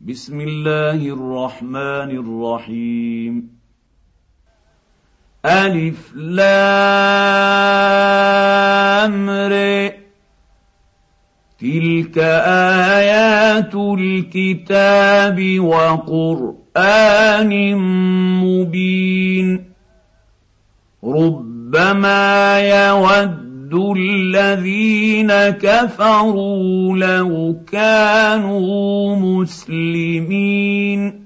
بسم الله الرحمن الرحيم. ألف لام ر. تلك آيات الكتاب وقرآن مبين. ربما يود يود الذين كفروا لو كانوا مسلمين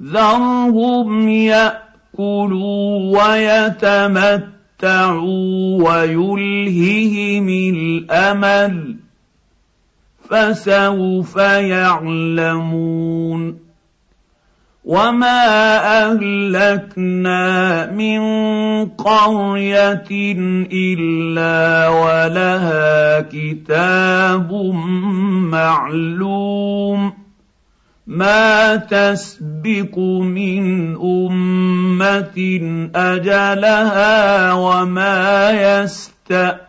ذرهم ياكلوا ويتمتعوا ويلههم الامل فسوف يعلمون وما اهلكنا من قريه الا ولها كتاب معلوم ما تسبق من امه اجلها وما يستاخرون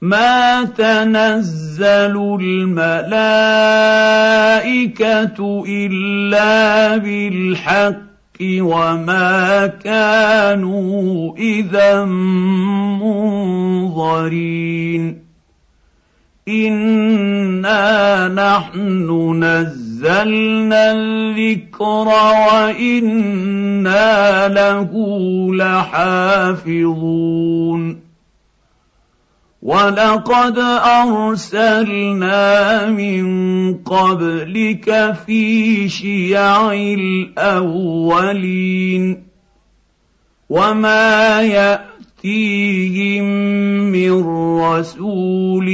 ما تنزل الملائكه الا بالحق وما كانوا اذا منظرين انا نحن نزلنا الذكر وأنا له لحافظون ولقد ارسلنا من قبلك في شيع الاولين وما ياتيهم من رسول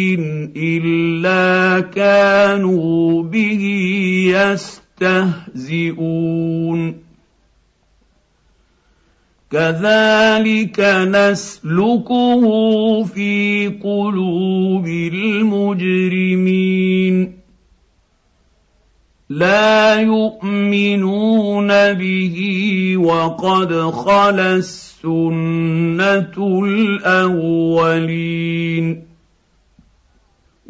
الا كانوا به يستهزئون كذلك نسلكه في قلوب المجرمين. لا يؤمنون به وقد خلا السنة الأولين.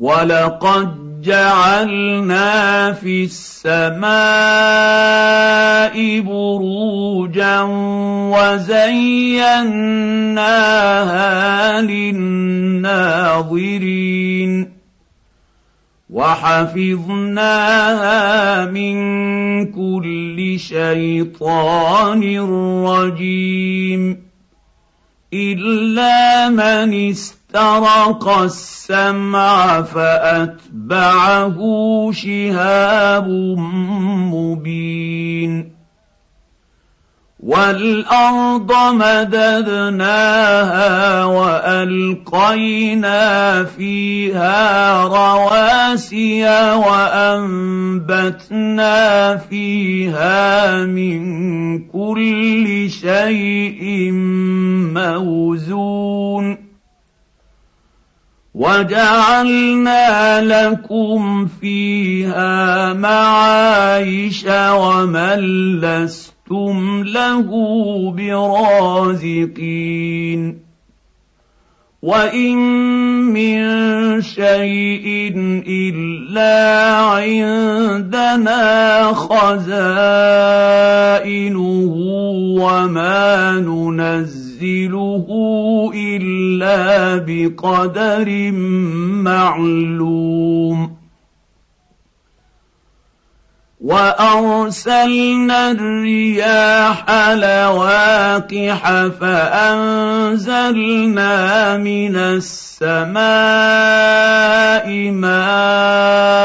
ولقد جعلنا في السماء بروجا وزيناها للناظرين وحفظناها من كل شيطان رجيم الا من استطاع استرق السمع فأتبعه شهاب مبين. والارض مددناها والقينا فيها رواسي وانبتنا فيها من كل شيء موزون. وجعلنا لكم فيها معايش ومن لستم له برازقين. وإن من شيء إلا عندنا خزائنه وما ننزل ننزله الا بقدر معلوم وارسلنا الرياح لواقح فانزلنا من السماء ماء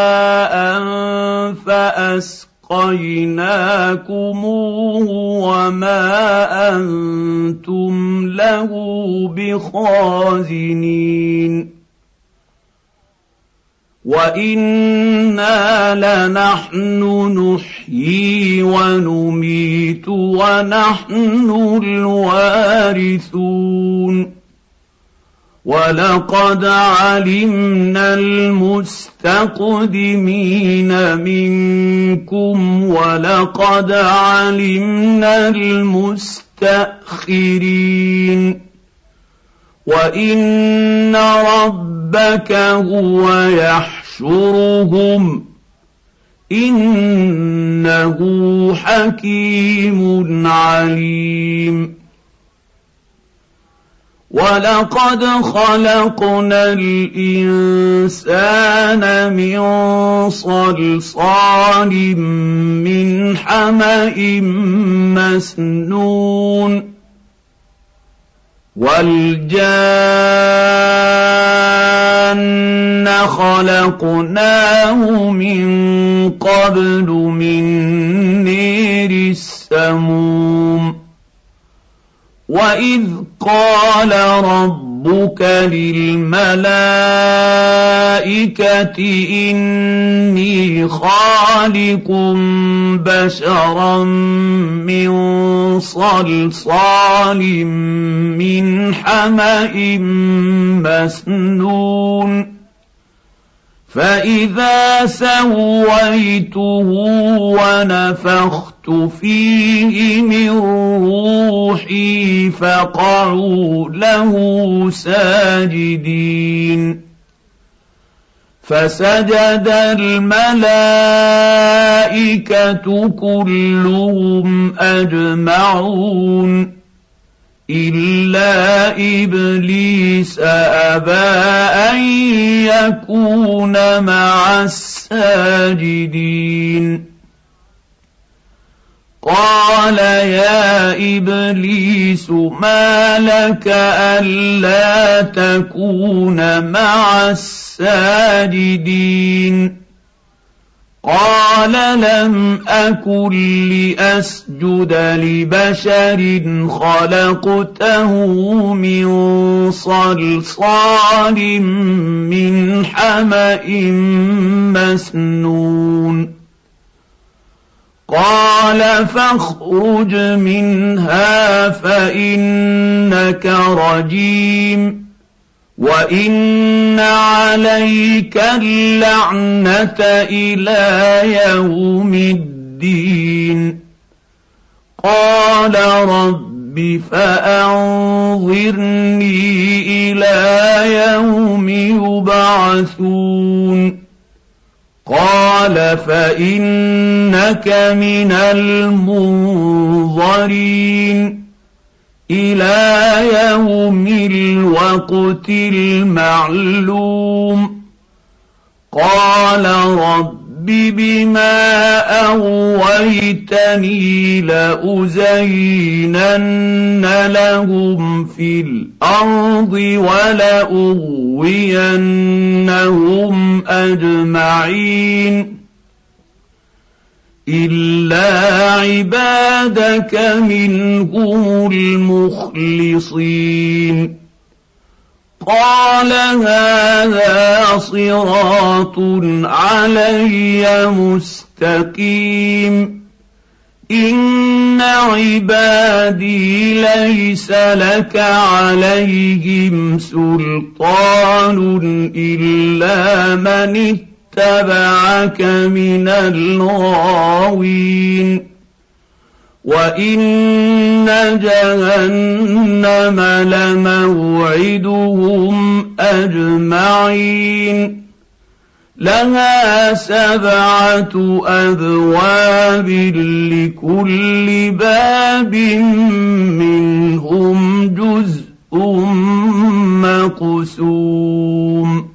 فاسقيناكموه وما أنتم له بخازنين وأنا لنحن نحيي ونميت ونحن الوارثون ولقد علمنا المستقدمين منكم ولقد علمنا المستاخرين وان ربك هو يحشرهم انه حكيم عليم ولقد خلقنا الانسان من صلصال من حما مسنون والجان خلقناه من قبل من نير السموم واذ قال ربك للملائكه اني خالق بشرا من صلصال من حما مسنون فاذا سويته ونفخت فيه من روحي فقعوا له ساجدين فسجد الملائكه كلهم اجمعون الا ابليس ابى ان يكون مع الساجدين قال يا ابليس ما لك الا تكون مع الساجدين قال لم أكن لأسجد لبشر خلقته من صلصال من حمأ مسنون. قال فاخرج منها فإنك رجيم. وان عليك اللعنه إلى يوم الدين قال رب فانظرني إلى يوم يبعثون قال فانك من المنظرين إلى يوم الوقت المعلوم. قال رب بما أغويتني لأزينن لهم في الأرض ولأغوينهم أجمعين. الا عبادك منهم المخلصين قال هذا صراط علي مستقيم ان عبادي ليس لك عليهم سلطان الا من اتبعك من الغاوين. وإن جهنم لموعدهم أجمعين. لها سبعة أبواب لكل باب منهم جزء مقسوم.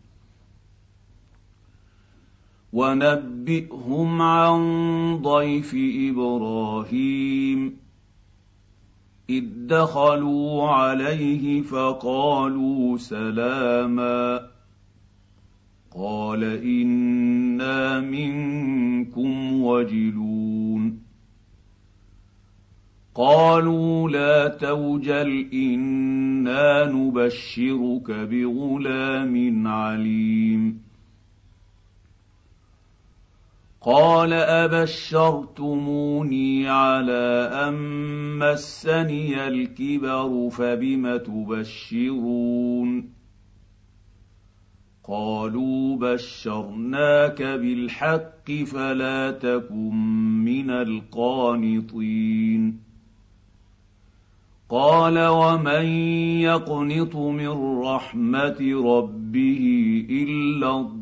ونبئهم عن ضيف إبراهيم. إذ دخلوا عليه فقالوا سلاما. قال إنا منكم وجلون. قالوا لا توجل إنا نبشرك بغلام عليم. قال أبشرتموني على أن مسني الكبر فبم تبشرون؟ قالوا بشرناك بالحق فلا تكن من القانطين. قال ومن يقنط من رحمة ربه إلا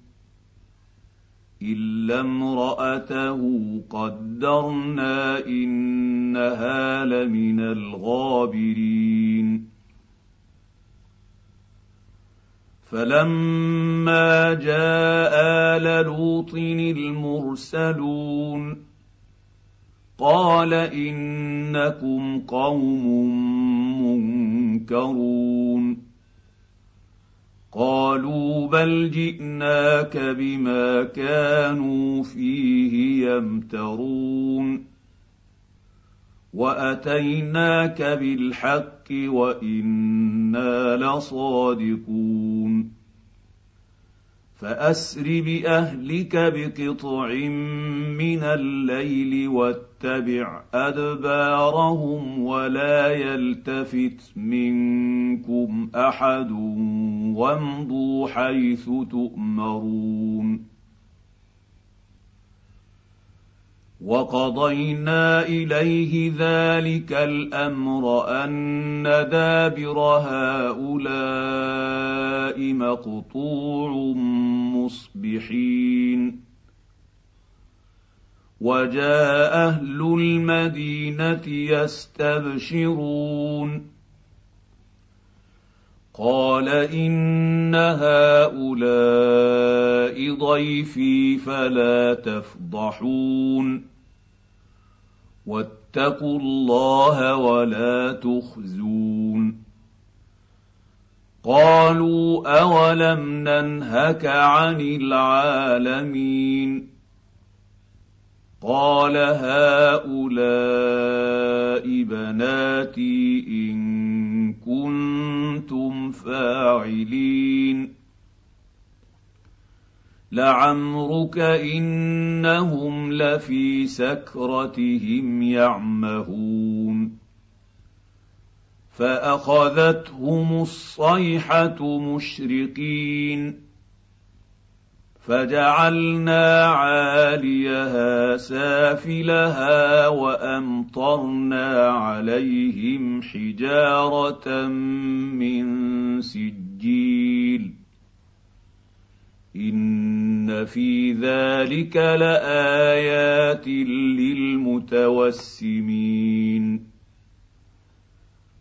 الا امراته قدرنا انها لمن الغابرين فلما جاء ال لوط المرسلون قال انكم قوم منكرون قالوا بل جئناك بما كانوا فيه يمترون وأتيناك بالحق وإنا لصادقون فأسر بأهلك بقطع من الليل واتبع أدبارهم ولا يلتفت منكم أحد وامضوا حيث تؤمرون وقضينا إليه ذلك الأمر أن دابر هؤلاء مقطوع مصبحين. وجاء أهل المدينة يستبشرون. قال إن هؤلاء ضيفي فلا تفضحون. واتقوا الله ولا تخزون. قالوا أولم ننهك عن العالمين؟ قال هؤلاء بناتي إن كنتم فاعلين. لعمرك إنهم لفي سكرتهم يعمهون. فأخذتهم الصيحة مشرقين فجعلنا عاليها سافلها وأمطرنا عليهم حجارة من سجيل. ان في ذلك لايات للمتوسمين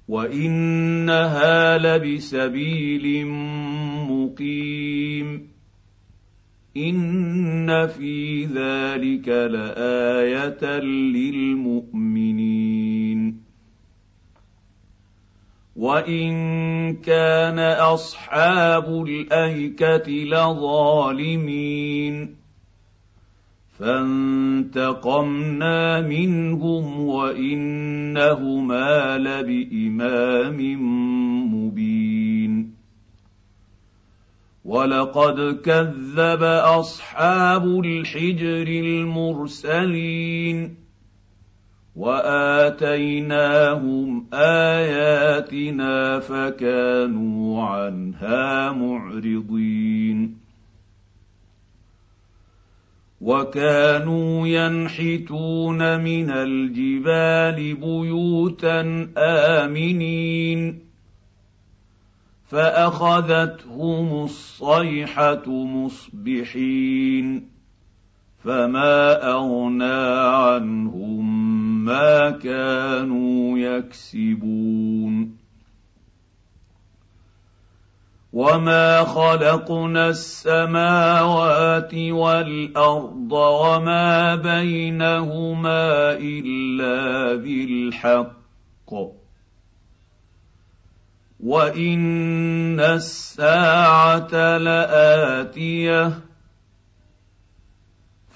وانها لبسبيل مقيم ان في ذلك لايه للمؤمنين وان كان اصحاب الايكه لظالمين فانتقمنا منهم وانهما لبامام مبين ولقد كذب اصحاب الحجر المرسلين وآتيناهم آياتنا فكانوا عنها معرضين. وكانوا ينحتون من الجبال بيوتا آمنين. فأخذتهم الصيحة مصبحين. فما أغنى عنهم ما كانوا يكسبون. وما خلقنا السماوات والارض وما بينهما الا بالحق. وان الساعة لاتيه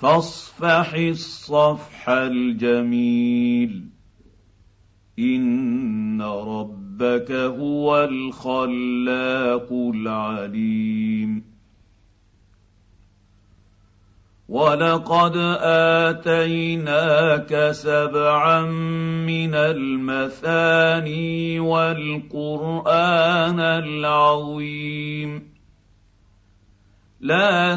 فاصفح الصفح الجميل. إن ربك هو الخلاق العليم. ولقد آتيناك سبعا من المثاني والقرآن العظيم. لا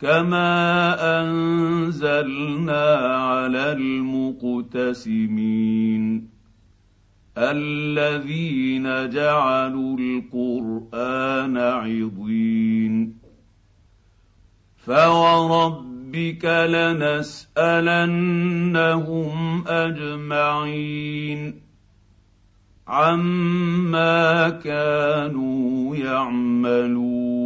كما انزلنا على المقتسمين الذين جعلوا القران عضين فوربك لنسالنهم اجمعين عما كانوا يعملون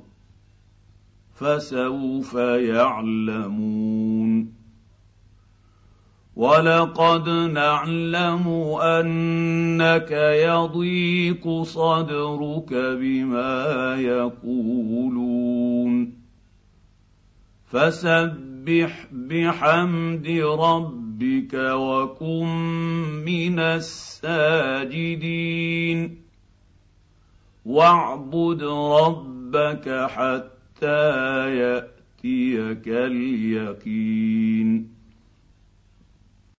فسوف يعلمون. ولقد نعلم أنك يضيق صدرك بما يقولون. فسبح بحمد ربك وكن من الساجدين. واعبد ربك حتى حتى يأتيك اليقين.